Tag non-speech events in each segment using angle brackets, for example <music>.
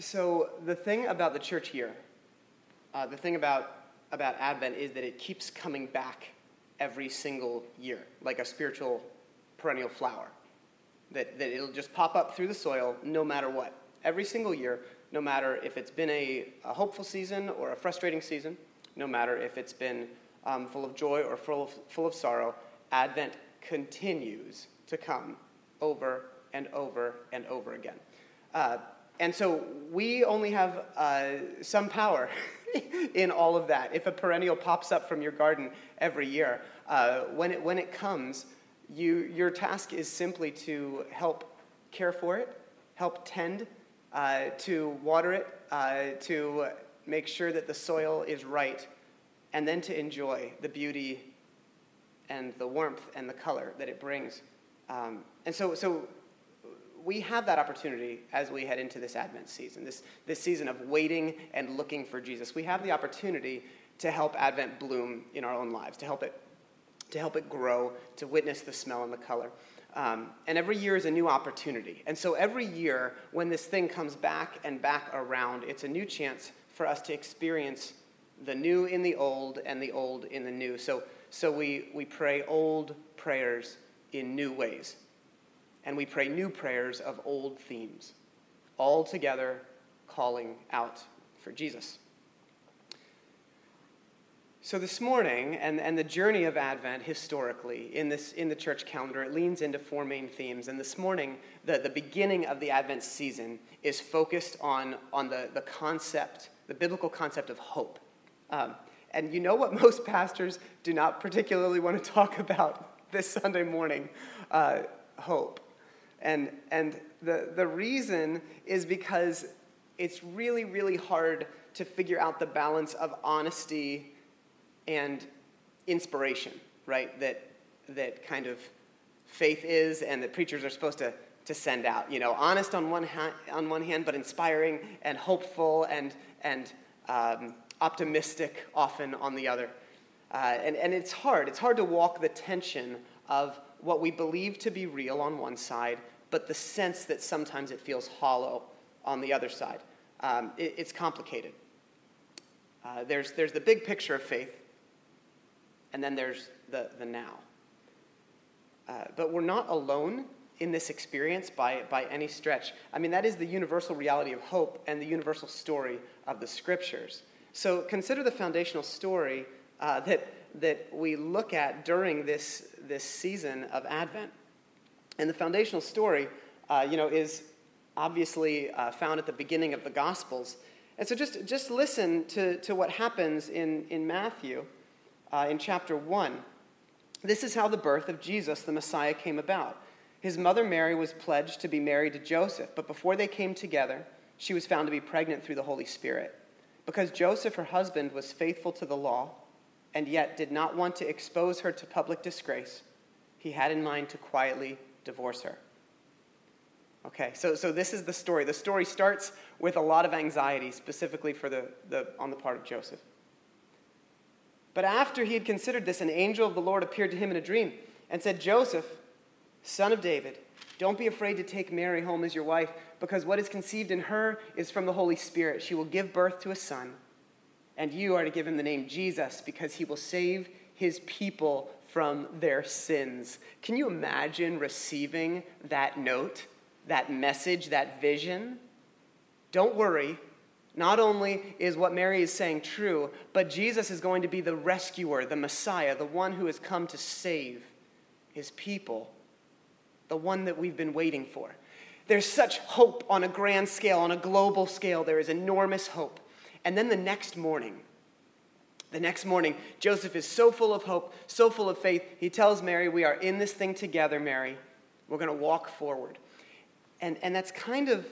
So the thing about the church year, uh, the thing about about Advent is that it keeps coming back every single year, like a spiritual perennial flower. That, that it'll just pop up through the soil no matter what. Every single year, no matter if it's been a, a hopeful season or a frustrating season, no matter if it's been um, full of joy or full of, full of sorrow, Advent continues to come over and over and over again. Uh, and so we only have uh, some power <laughs> in all of that. If a perennial pops up from your garden every year, uh, when, it, when it comes, you, your task is simply to help care for it, help tend, uh, to water it, uh, to make sure that the soil is right, and then to enjoy the beauty and the warmth and the color that it brings. Um, and so, so we have that opportunity as we head into this Advent season, this, this season of waiting and looking for Jesus. We have the opportunity to help Advent bloom in our own lives, to help it, to help it grow, to witness the smell and the color. Um, and every year is a new opportunity. And so every year, when this thing comes back and back around, it's a new chance for us to experience the new in the old and the old in the new. So, so we, we pray old prayers in new ways and we pray new prayers of old themes, all together calling out for Jesus. So, this morning, and, and the journey of Advent historically in, this, in the church calendar, it leans into four main themes. And this morning, the, the beginning of the Advent season is focused on, on the, the concept, the biblical concept of hope. Um, and you know what <laughs> most pastors do not particularly want to talk about this Sunday morning? Uh, hope. And, and the, the reason is because it's really, really hard to figure out the balance of honesty and inspiration, right? That, that kind of faith is and that preachers are supposed to, to send out. You know, honest on one, ha- on one hand, but inspiring and hopeful and, and um, optimistic often on the other. Uh, and, and it's hard. It's hard to walk the tension of what we believe to be real on one side but the sense that sometimes it feels hollow on the other side. Um, it, it's complicated. Uh, there's, there's the big picture of faith, and then there's the, the now. Uh, but we're not alone in this experience by, by any stretch. I mean, that is the universal reality of hope and the universal story of the scriptures. So consider the foundational story uh, that, that we look at during this, this season of Advent. And the foundational story, uh, you know, is obviously uh, found at the beginning of the Gospels. And so just, just listen to, to what happens in, in Matthew uh, in chapter 1. This is how the birth of Jesus, the Messiah, came about. His mother Mary was pledged to be married to Joseph, but before they came together, she was found to be pregnant through the Holy Spirit. Because Joseph, her husband, was faithful to the law and yet did not want to expose her to public disgrace, he had in mind to quietly divorce her. Okay, so, so this is the story. The story starts with a lot of anxiety, specifically for the, the, on the part of Joseph. But after he had considered this, an angel of the Lord appeared to him in a dream and said, Joseph, son of David, don't be afraid to take Mary home as your wife, because what is conceived in her is from the Holy Spirit. She will give birth to a son, and you are to give him the name Jesus, because he will save his people from their sins. Can you imagine receiving that note, that message, that vision? Don't worry. Not only is what Mary is saying true, but Jesus is going to be the rescuer, the Messiah, the one who has come to save his people, the one that we've been waiting for. There's such hope on a grand scale, on a global scale. There is enormous hope. And then the next morning, the next morning, Joseph is so full of hope, so full of faith. He tells Mary, We are in this thing together, Mary. We're going to walk forward. And, and that's kind of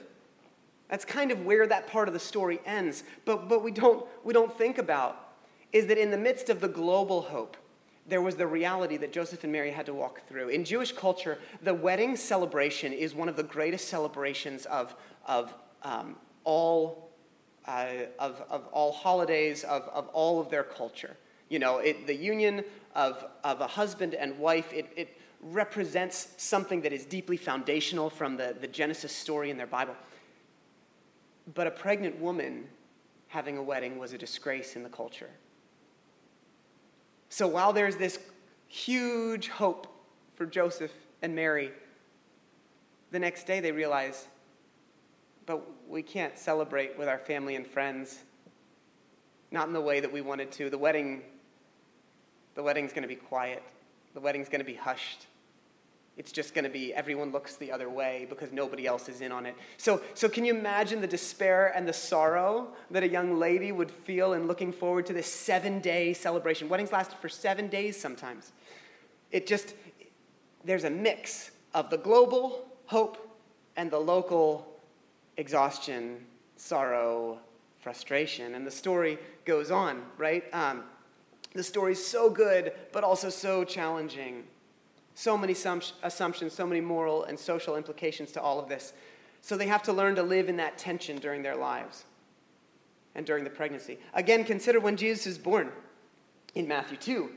that's kind of where that part of the story ends. But but we don't we don't think about is that in the midst of the global hope, there was the reality that Joseph and Mary had to walk through. In Jewish culture, the wedding celebration is one of the greatest celebrations of, of um, all Uh, of, of all holidays, of, of all of their culture. You know, it, the union of, of a husband and wife, it, it represents something that is deeply foundational from the, the Genesis story in their Bible. but a pregnant woman having a wedding was a disgrace in the culture. So while there's this huge hope for Joseph and Mary, the next day they realize, but we can't celebrate with our family and friends, not in the way that we wanted to. The wedding, the wedding's going to be quiet. The wedding's going to be hushed. It's just going to be everyone looks the other way because nobody else is in on it. So, so can you imagine the despair and the sorrow that a young lady would feel in looking forward to this seven day celebration? Weddings lasted for seven days sometimes. It just, there's a mix of the global hope and the local exhaustion, sorrow, frustration. And the story goes on, right? Um, the story's so good, but also so challenging. So many assumptions, so many moral and social implications to all of this. So they have to learn to live in that tension during their lives and during the pregnancy. Again, consider when Jesus is born in Matthew 2.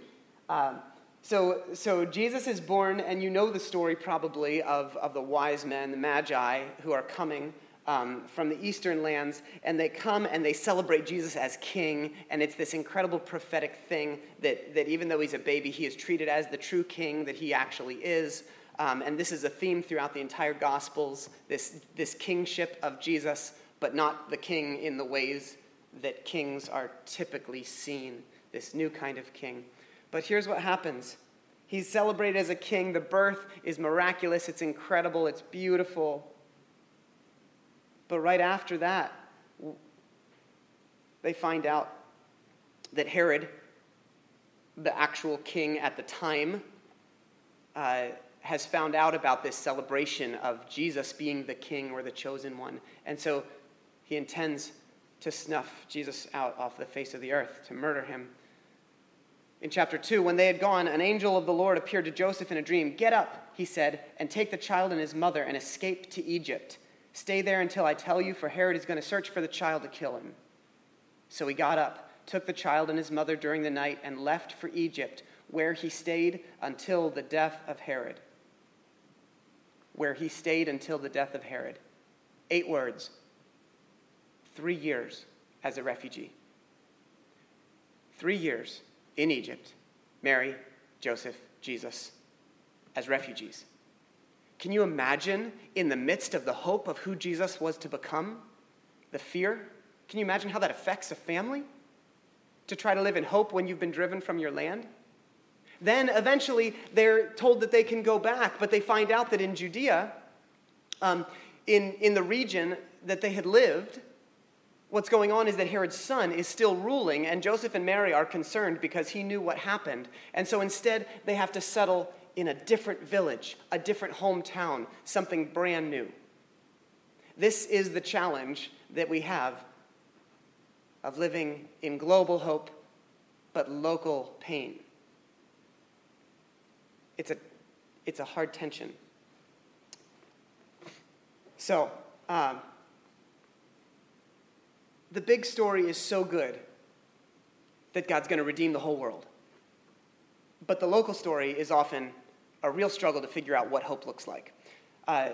Um, so, so Jesus is born, and you know the story probably of, of the wise men, the magi, who are coming um, from the eastern lands, and they come and they celebrate Jesus as king. And it's this incredible prophetic thing that, that even though he's a baby, he is treated as the true king that he actually is. Um, and this is a theme throughout the entire Gospels this, this kingship of Jesus, but not the king in the ways that kings are typically seen, this new kind of king. But here's what happens. He's celebrated as a king. The birth is miraculous. It's incredible. It's beautiful. But right after that, they find out that Herod, the actual king at the time, uh, has found out about this celebration of Jesus being the king or the chosen one. And so he intends to snuff Jesus out off the face of the earth, to murder him. In chapter 2, when they had gone, an angel of the Lord appeared to Joseph in a dream. Get up, he said, and take the child and his mother and escape to Egypt Stay there until I tell you, for Herod is going to search for the child to kill him. So he got up, took the child and his mother during the night, and left for Egypt, where he stayed until the death of Herod. Where he stayed until the death of Herod. Eight words. Three years as a refugee. Three years in Egypt. Mary, Joseph, Jesus as refugees. Can you imagine in the midst of the hope of who Jesus was to become, the fear? Can you imagine how that affects a family? To try to live in hope when you've been driven from your land? Then eventually they're told that they can go back, but they find out that in Judea, um, in, in the region that they had lived, what's going on is that Herod's son is still ruling, and Joseph and Mary are concerned because he knew what happened. And so instead, they have to settle in a different village, a different hometown, something brand new. This is the challenge that we have of living in global hope but local pain. It's a, it's a hard tension. So, um, the big story is so good that God's going to redeem the whole world. But the local story is often a real struggle to figure out what hope looks like. Uh,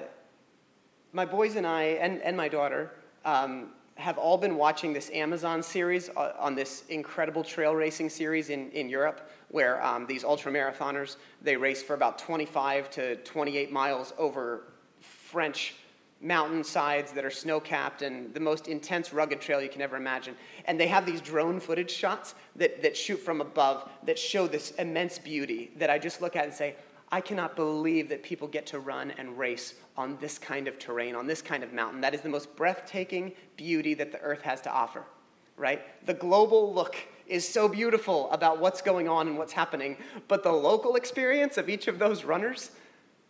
my boys and I, and, and my daughter, um, have all been watching this Amazon series uh, on this incredible trail racing series in, in Europe, where um, these ultramarathoners they race for about 25 to 28 miles over French mountainsides that are snow capped and the most intense rugged trail you can ever imagine. And they have these drone footage shots that, that shoot from above that show this immense beauty that I just look at and say, I cannot believe that people get to run and race on this kind of terrain, on this kind of mountain. That is the most breathtaking beauty that the earth has to offer, right? The global look is so beautiful about what's going on and what's happening, but the local experience of each of those runners,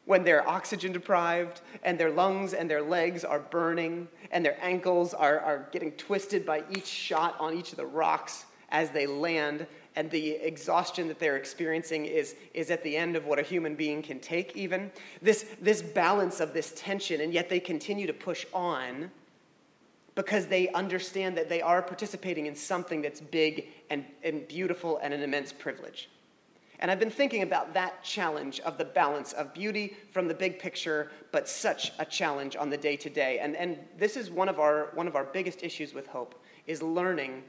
when they're oxygen deprived and their lungs and their legs are burning and their ankles are, are getting twisted by each shot on each of the rocks as they land and the exhaustion that they're experiencing is, is at the end of what a human being can take, even. This, this balance of this tension, and yet they continue to push on because they understand that they are participating in something that's big and, and beautiful and an immense privilege. And I've been thinking about that challenge of the balance of beauty from the big picture, but such a challenge on the day to day. And and this is one of our one of our biggest issues with hope is learning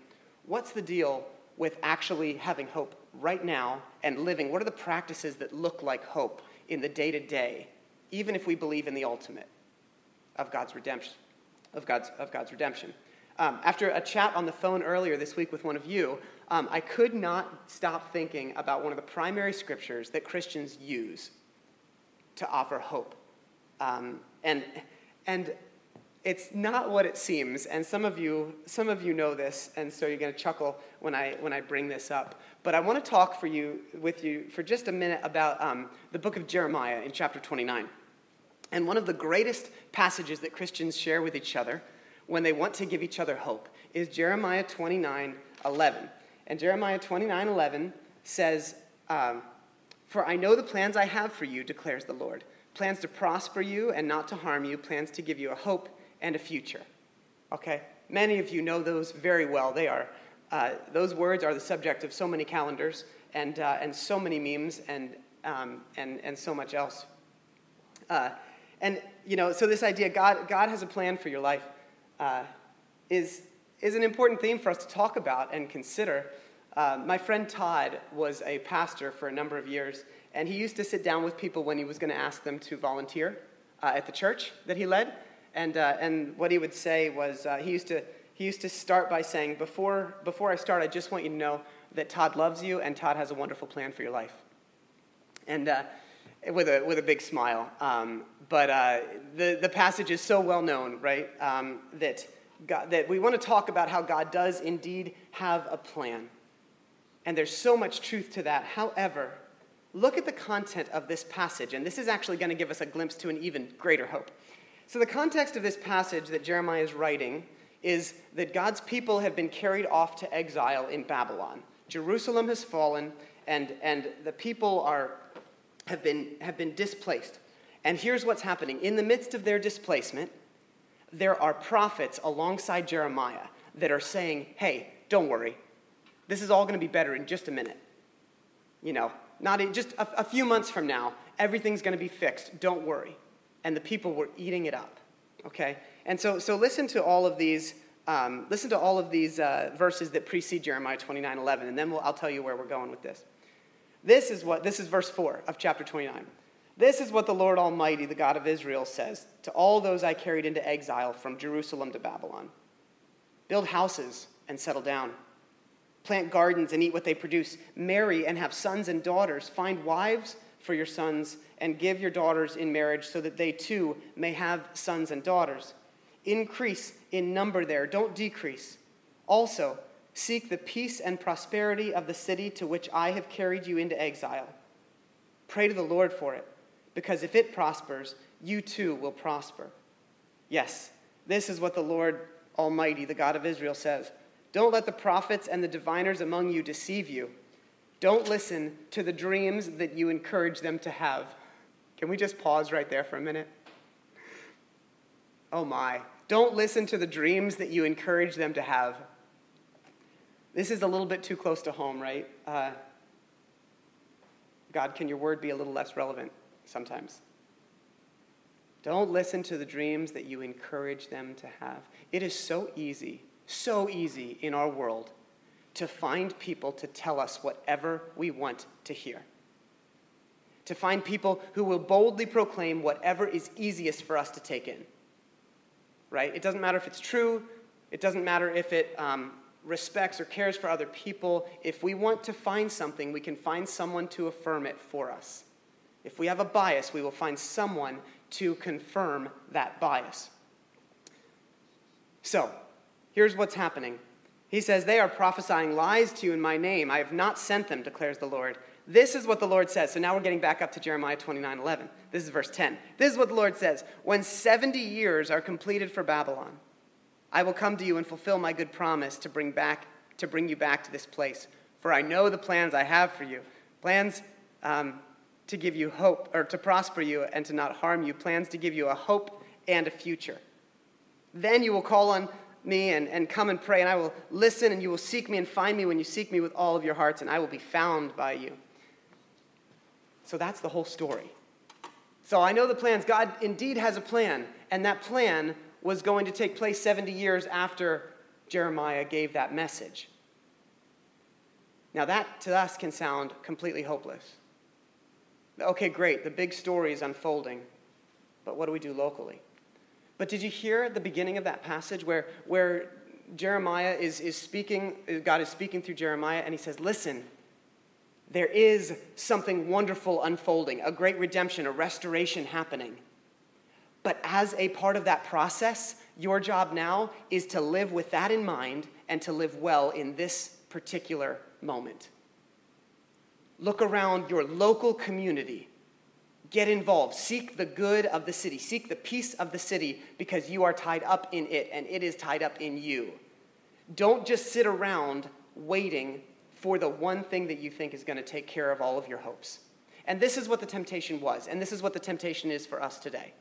what's the deal with actually having hope right now and living. What are the practices that look like hope in the day to day, even if we believe in the ultimate of God's redemption, of God's of God's redemption. Um, after a chat on the phone earlier this week with one of you, um, I could not stop thinking about one of the primary scriptures that Christians use to offer hope. Um, and, and it's not what it seems, and some of you, some of you know this, and so you're going to chuckle when I, when I bring this up. But I want to talk for you, with you for just a minute about um, the book of Jeremiah in chapter 29. And one of the greatest passages that Christians share with each other when they want to give each other hope is Jeremiah 29 11. And Jeremiah 29 11 says, um, For I know the plans I have for you, declares the Lord plans to prosper you and not to harm you, plans to give you a hope and a future. Okay? Many of you know those very well. They are, uh, those words are the subject of so many calendars and, uh, and so many memes and, um, and, and so much else. Uh, and, you know, so this idea God, God has a plan for your life uh, is, is an important theme for us to talk about and consider. Uh, my friend Todd was a pastor for a number of years, and he used to sit down with people when he was going to ask them to volunteer uh, at the church that he led. And, uh, and what he would say was uh, he, used to, he used to start by saying, before, before I start, I just want you to know that Todd loves you and Todd has a wonderful plan for your life. And with, a, with a big smile. Um, but uh, the, the passage is so well known, right, um, that, God, that we want to talk about how God does indeed have a plan. And there's so much truth to that. However, look at the content of this passage, and this is actually going to give us a glimpse to an even greater hope. So, the context of this passage that Jeremiah is writing is that God's people have been carried off to exile in Babylon. Jerusalem has fallen, and, and the people are have been, have been displaced. And here's what's happening in the midst of their displacement, there are prophets alongside Jeremiah that are saying, hey, don't worry. This is all going to be better in just a minute. You know, not in, just a, a few months from now, everything's going to be fixed. Don't worry. And the people were eating it up. Okay? And so, so listen to all of these. Um, listen to all of these uh, verses that precede Jeremiah 29 11, and then we'll, I'll tell you where we're going with this. This is what, this is verse 4 of chapter 29. This is what the Lord Almighty, the God of Israel, says to all those I carried into exile from Jerusalem to Babylon Build houses and settle down. Plant gardens and eat what they produce. Marry and have sons and daughters. Find wives for your sons and give your daughters in marriage so that they too may have sons and daughters. Increase in number there, don't decrease. Also, Seek the peace and prosperity of the city to which I have carried you into exile. Pray to the Lord for it, because if it prospers, you too will prosper. Yes, this is what the Lord Almighty, the God of Israel, says. Don't let the prophets and the diviners among you deceive you. Don't listen to the dreams that you encourage them to have. Can we just pause right there for a minute? Oh my. Don't listen to the dreams that you encourage them to have. This is a little bit too close to home, right? Uh, God, can your word be a little less relevant sometimes? Don't listen to the dreams that you encourage them to have. It is so easy, so easy in our world to find people to tell us whatever we want to hear. To find people who will boldly proclaim whatever is easiest for us to take in. Right? It doesn't matter if it's true, it doesn't matter if it um, respects or cares for other people, if we want to find something, we can find someone to affirm it for us. If we have a bias, we will find someone to confirm that bias. So, here's what's happening. He says, They are prophesying lies to you in my name. I have not sent them, declares the Lord. This is what the Lord says. So now we're getting back up to Jeremiah 29 11. This is verse 10. This is what the Lord says When 70 years are completed for Babylon, I will come to you and fulfill my good promise to bring back to bring you back to this place. For I know the plans I have for you, plans um, to give you hope or to prosper you and to not harm you, plans to give you a hope and a future. Then you will call on me and, and come and pray, and I will listen, and you will seek me and find me when you seek me with all of your hearts, and I will be found by you. So that's the whole story. So I know the plans. God indeed has a plan, and that plan was going to take place 70 years after Jeremiah gave that message. Now, that to us can sound completely hopeless. Okay, great, the big story is unfolding, but what do we do locally? But did you hear the beginning of that passage where, where Jeremiah is, is speaking, God is speaking through Jeremiah, and he says, Listen, there is something wonderful unfolding, a great redemption, a restoration happening. But as a part of that process, your job now is to live with that in mind and to live well in this particular moment. Look around your local community. Get involved. Seek the good of the city. Seek the peace of the city because you are tied up in it and it is tied up in you. Don't just sit around waiting for the one thing that you think is going to take care of all of your hopes. And this is what the temptation was, and this is what the temptation is for us today.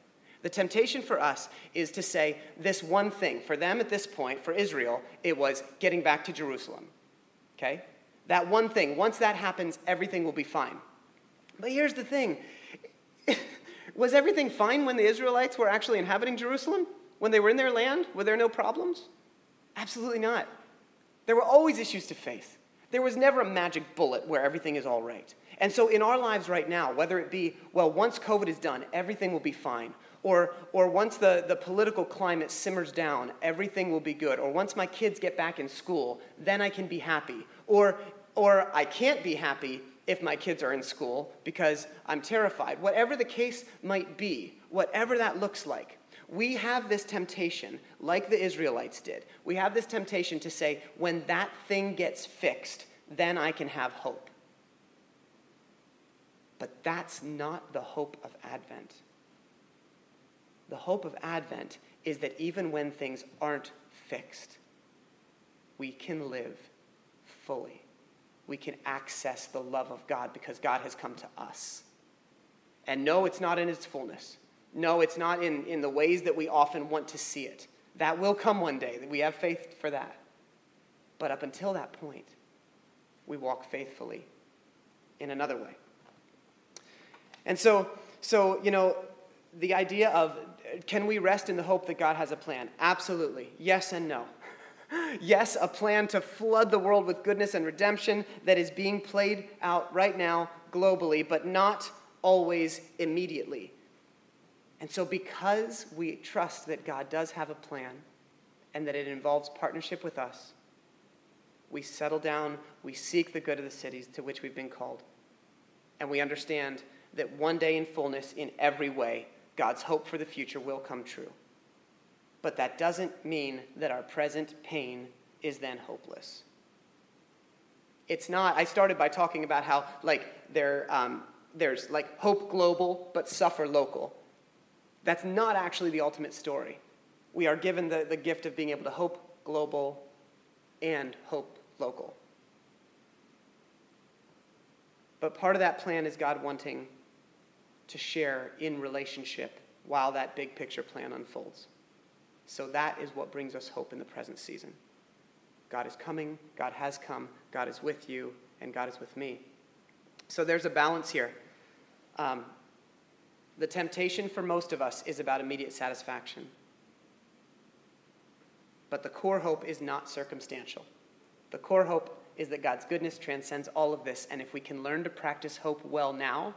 The temptation for us is to say this one thing. For them at this point, for Israel, it was getting back to Jerusalem. Okay? That one thing. Once that happens, everything will be fine. But here's the thing <laughs> Was everything fine when the Israelites were actually inhabiting Jerusalem? When they were in their land? Were there no problems? Absolutely not. There were always issues to face. There was never a magic bullet where everything is all right. And so in our lives right now, whether it be, well, once COVID is done, everything will be fine, or, or once the, the political climate simmers down, everything will be good, or once my kids get back in school, then I can be happy, or, or I can't be happy if my kids are in school because I'm terrified. Whatever the case might be, whatever that looks like, we have this temptation, like the Israelites did. We have this temptation to say, when that thing gets fixed, then I can have hope. But that's not the hope of Advent. The hope of Advent is that even when things aren't fixed, we can live fully. We can access the love of God because God has come to us. And no, it's not in its fullness. No, it's not in, in the ways that we often want to see it. That will come one day. We have faith for that. But up until that point, we walk faithfully in another way. And so, so you know, the idea of can we rest in the hope that God has a plan? Absolutely. Yes and no. Yes, a plan to flood the world with goodness and redemption that is being played out right now globally, but not always immediately. And so, because we trust that God does have a plan and that it involves partnership with us, we settle down, we seek the good of the cities to which we've been called, and we understand that one day in fullness, in every way, God's hope for the future will come true. But that doesn't mean that our present pain is then hopeless. It's not, I started by talking about how, like, there, um, there's like hope global, but suffer local. That's not actually the ultimate story. We are given the, the gift of being able to hope global and hope local. But part of that plan is God wanting to share in relationship while that big picture plan unfolds. So that is what brings us hope in the present season. God is coming, God has come, God is with you, and God is with me. So there's a balance here. Um, the temptation for most of us is about immediate satisfaction. But the core hope is not circumstantial. The core hope is that God's goodness transcends all of this, and if we can learn to practice hope well now,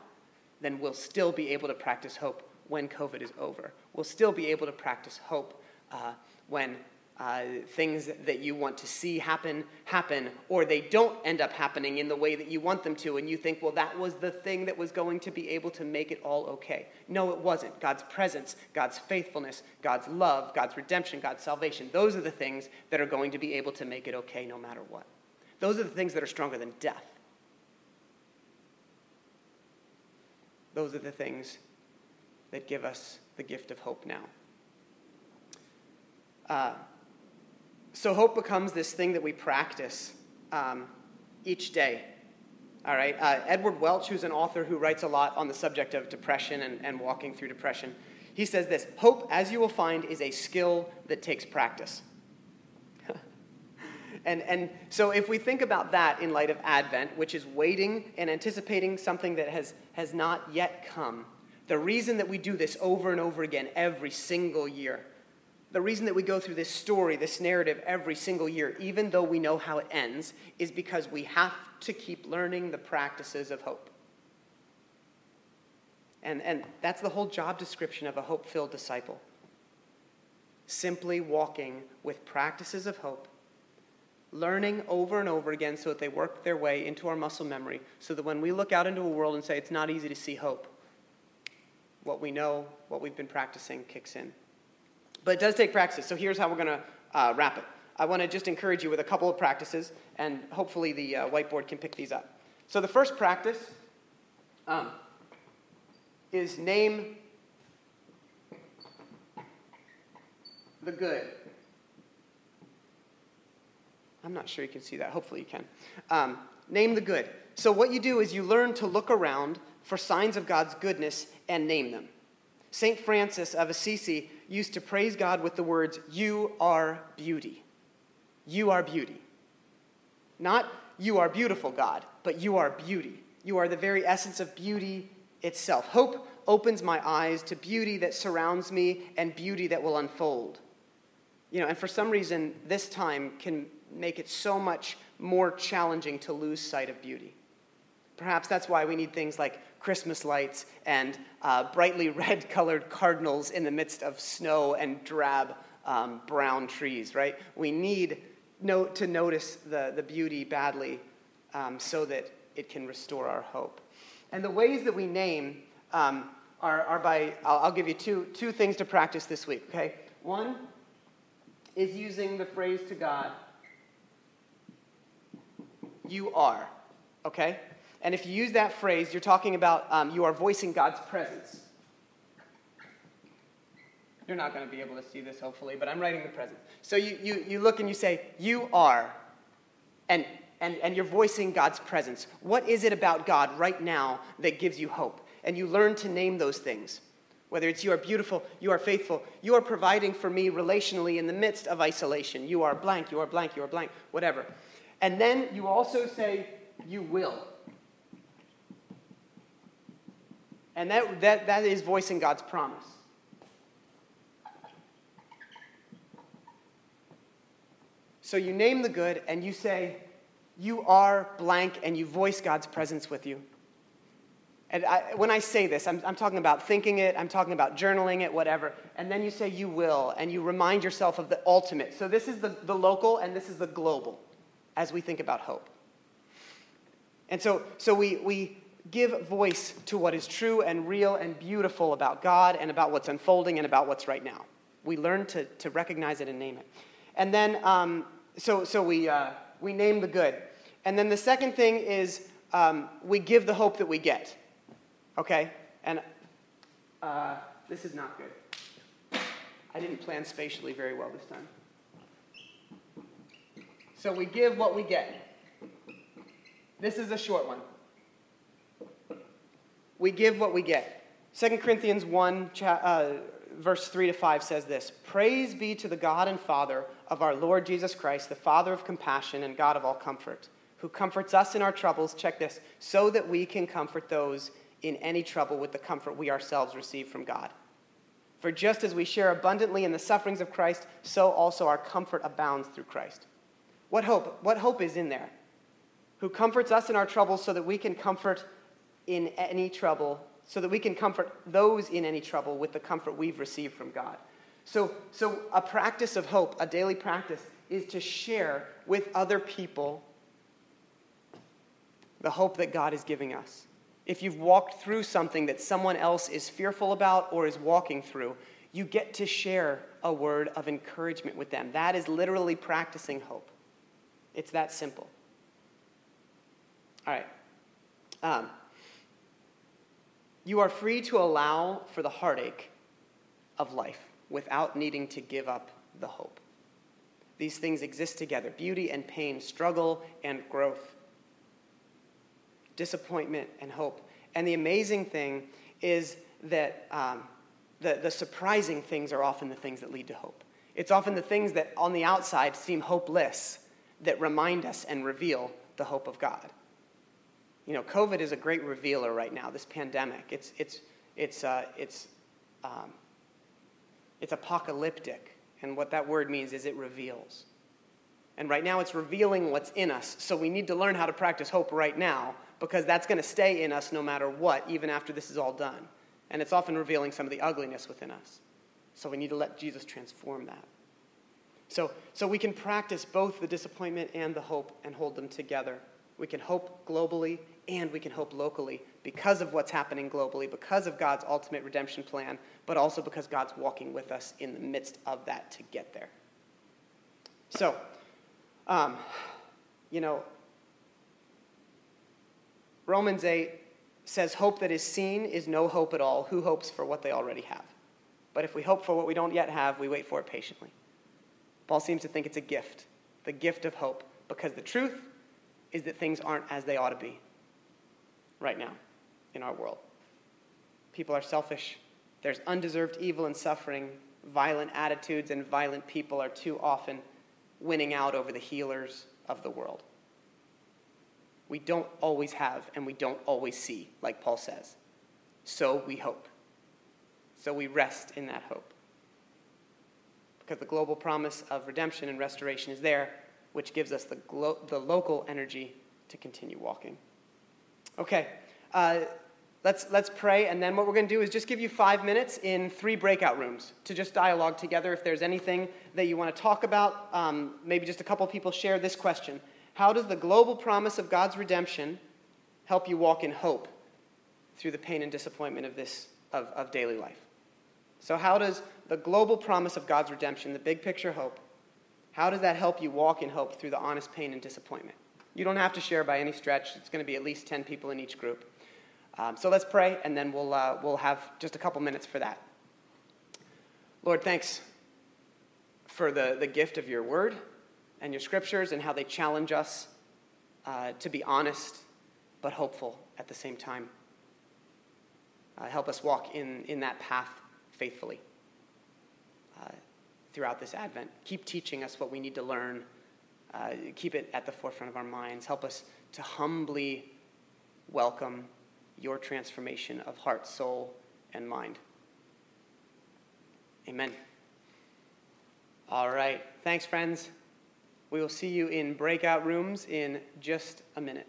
then we'll still be able to practice hope when COVID is over. We'll still be able to practice hope uh, when uh, things that you want to see happen happen, or they don't end up happening in the way that you want them to, and you think, well, that was the thing that was going to be able to make it all okay. No, it wasn't. God's presence, God's faithfulness, God's love, God's redemption, God's salvation, those are the things that are going to be able to make it okay no matter what. Those are the things that are stronger than death. Those are the things that give us the gift of hope now. Uh, so hope becomes this thing that we practice um, each day. All right. Uh, Edward Welch, who's an author who writes a lot on the subject of depression and, and walking through depression, he says this Hope, as you will find, is a skill that takes practice. <laughs> And, and so, if we think about that in light of Advent, which is waiting and anticipating something that has, has not yet come, the reason that we do this over and over again every single year, the reason that we go through this story, this narrative every single year, even though we know how it ends, is because we have to keep learning the practices of hope. And, and that's the whole job description of a hope filled disciple. Simply walking with practices of hope, learning over and over again so that they work their way into our muscle memory, so that when we look out into a world and say it's not easy to see hope, what we know, what we've been practicing kicks in. But it does take practice. So here's how we're going to uh, wrap it. I want to just encourage you with a couple of practices, and hopefully the uh, whiteboard can pick these up. So the first practice um, is name the good. I'm not sure you can see that. Hopefully you can. Um, name the good. So what you do is you learn to look around for signs of God's goodness and name them. St. Francis of Assisi used to praise God with the words, You are beauty. You are beauty. Not, You are beautiful, God, but You are beauty. You are the very essence of beauty itself. Hope opens my eyes to beauty that surrounds me and beauty that will unfold. You know, and for some reason, this time can make it so much more challenging to lose sight of beauty. Perhaps that's why we need things like Christmas lights and uh, brightly <laughs> red colored cardinals in the midst of snow and drab um, brown trees, right? We need no, to notice the, the beauty badly um, so that it can restore our hope. And the ways that we name um, are, are by, I'll, I'll give you two, two things to practice this week, okay? One is using the phrase to God, you are, okay? And if you use that phrase, you're talking about um, you are voicing God's presence. You're not going to be able to see this, hopefully, but I'm writing the presence. So you, you, you look and you say, You are. And, and, and you're voicing God's presence. What is it about God right now that gives you hope? And you learn to name those things. Whether it's you are beautiful, you are faithful, you are providing for me relationally in the midst of isolation. You are blank, you are blank, you are blank, whatever. And then you also say, You will. And that, that, that is voicing God's promise. So you name the good and you say, You are blank, and you voice God's presence with you. And I, when I say this, I'm, I'm, talking about thinking it, I'm talking about journaling it, whatever. And then you say you will, and you remind yourself of the ultimate. So this is the, the local, and this is the global as we think about hope. And so, so we, we give voice to what is true and real and beautiful about God and about what's unfolding and about what's right now. We learn to, to recognize it and name it. And then, um, so, so we, uh, we name the good. And then the second thing is um, we give the hope that we get. Okay? And uh, this is not good. I didn't plan spatially very well this time. So we give what we get. This is a short one. We give what we get. 2 Corinthians 1, uh, verse 3 to 5 says this Praise be to the God and Father of our Lord Jesus Christ, the Father of compassion and God of all comfort, who comforts us in our troubles, check this, so that we can comfort those in any trouble with the comfort we ourselves receive from God. For just as we share abundantly in the sufferings of Christ, so also our comfort abounds through Christ. What hope? What hope is in there? Who comforts us in our troubles so that we can comfort in any trouble, so that we can comfort those in any trouble with the comfort we've received from God. So, so a practice of hope, a daily practice, is to share with other people the hope that God is giving us. If you've walked through something that someone else is fearful about or is walking through, you get to share a word of encouragement with them. That is literally practicing hope. It's that simple. All right. Um, you are free to allow for the heartache of life without needing to give up the hope. These things exist together beauty and pain, struggle and growth, disappointment and hope. And the amazing thing is that um, the, the surprising things are often the things that lead to hope. It's often the things that on the outside seem hopeless that remind us and reveal the hope of God. You know, COVID is a great revealer right now, this pandemic. It's, it's, it's, uh, it's, um, it's apocalyptic. And what that word means is it reveals. And right now it's revealing what's in us. So we need to learn how to practice hope right now because that's going to stay in us no matter what, even after this is all done. And it's often revealing some of the ugliness within us. So we need to let Jesus transform that. So, so we can practice both the disappointment and the hope and hold them together. We can hope globally and we can hope locally because of what's happening globally, because of God's ultimate redemption plan, but also because God's walking with us in the midst of that to get there. So, um, you know, Romans 8 says, Hope that is seen is no hope at all. Who hopes for what they already have? But if we hope for what we don't yet have, we wait for it patiently. Paul seems to think it's a gift, the gift of hope, because the truth is that things aren't as they ought to be right now in our world. People are selfish, there's undeserved evil and suffering, violent attitudes, and violent people are too often winning out over the healers of the world. We don't always have and we don't always see, like Paul says. So we hope. So we rest in that hope. Because the global promise of redemption and restoration is there, which gives us the, glo- the local energy to continue walking. Okay, uh, let's, let's pray, and then what we're going to do is just give you five minutes in three breakout rooms to just dialogue together. If there's anything that you want to talk about, um, maybe just a couple people share this question How does the global promise of God's redemption help you walk in hope through the pain and disappointment of this of, of daily life? So, how does the global promise of God's redemption, the big picture hope, how does that help you walk in hope through the honest pain and disappointment? You don't have to share by any stretch. It's going to be at least 10 people in each group. Um, so let's pray, and then we'll, uh, we'll have just a couple minutes for that. Lord, thanks for the, the gift of your word and your scriptures and how they challenge us uh, to be honest but hopeful at the same time. Uh, help us walk in, in that path faithfully uh, throughout this Advent. Keep teaching us what we need to learn uh, keep it at the forefront of our minds. Help us to humbly welcome your transformation of heart, soul, and mind. Amen. All right. Thanks, friends. We will see you in breakout rooms in just a minute.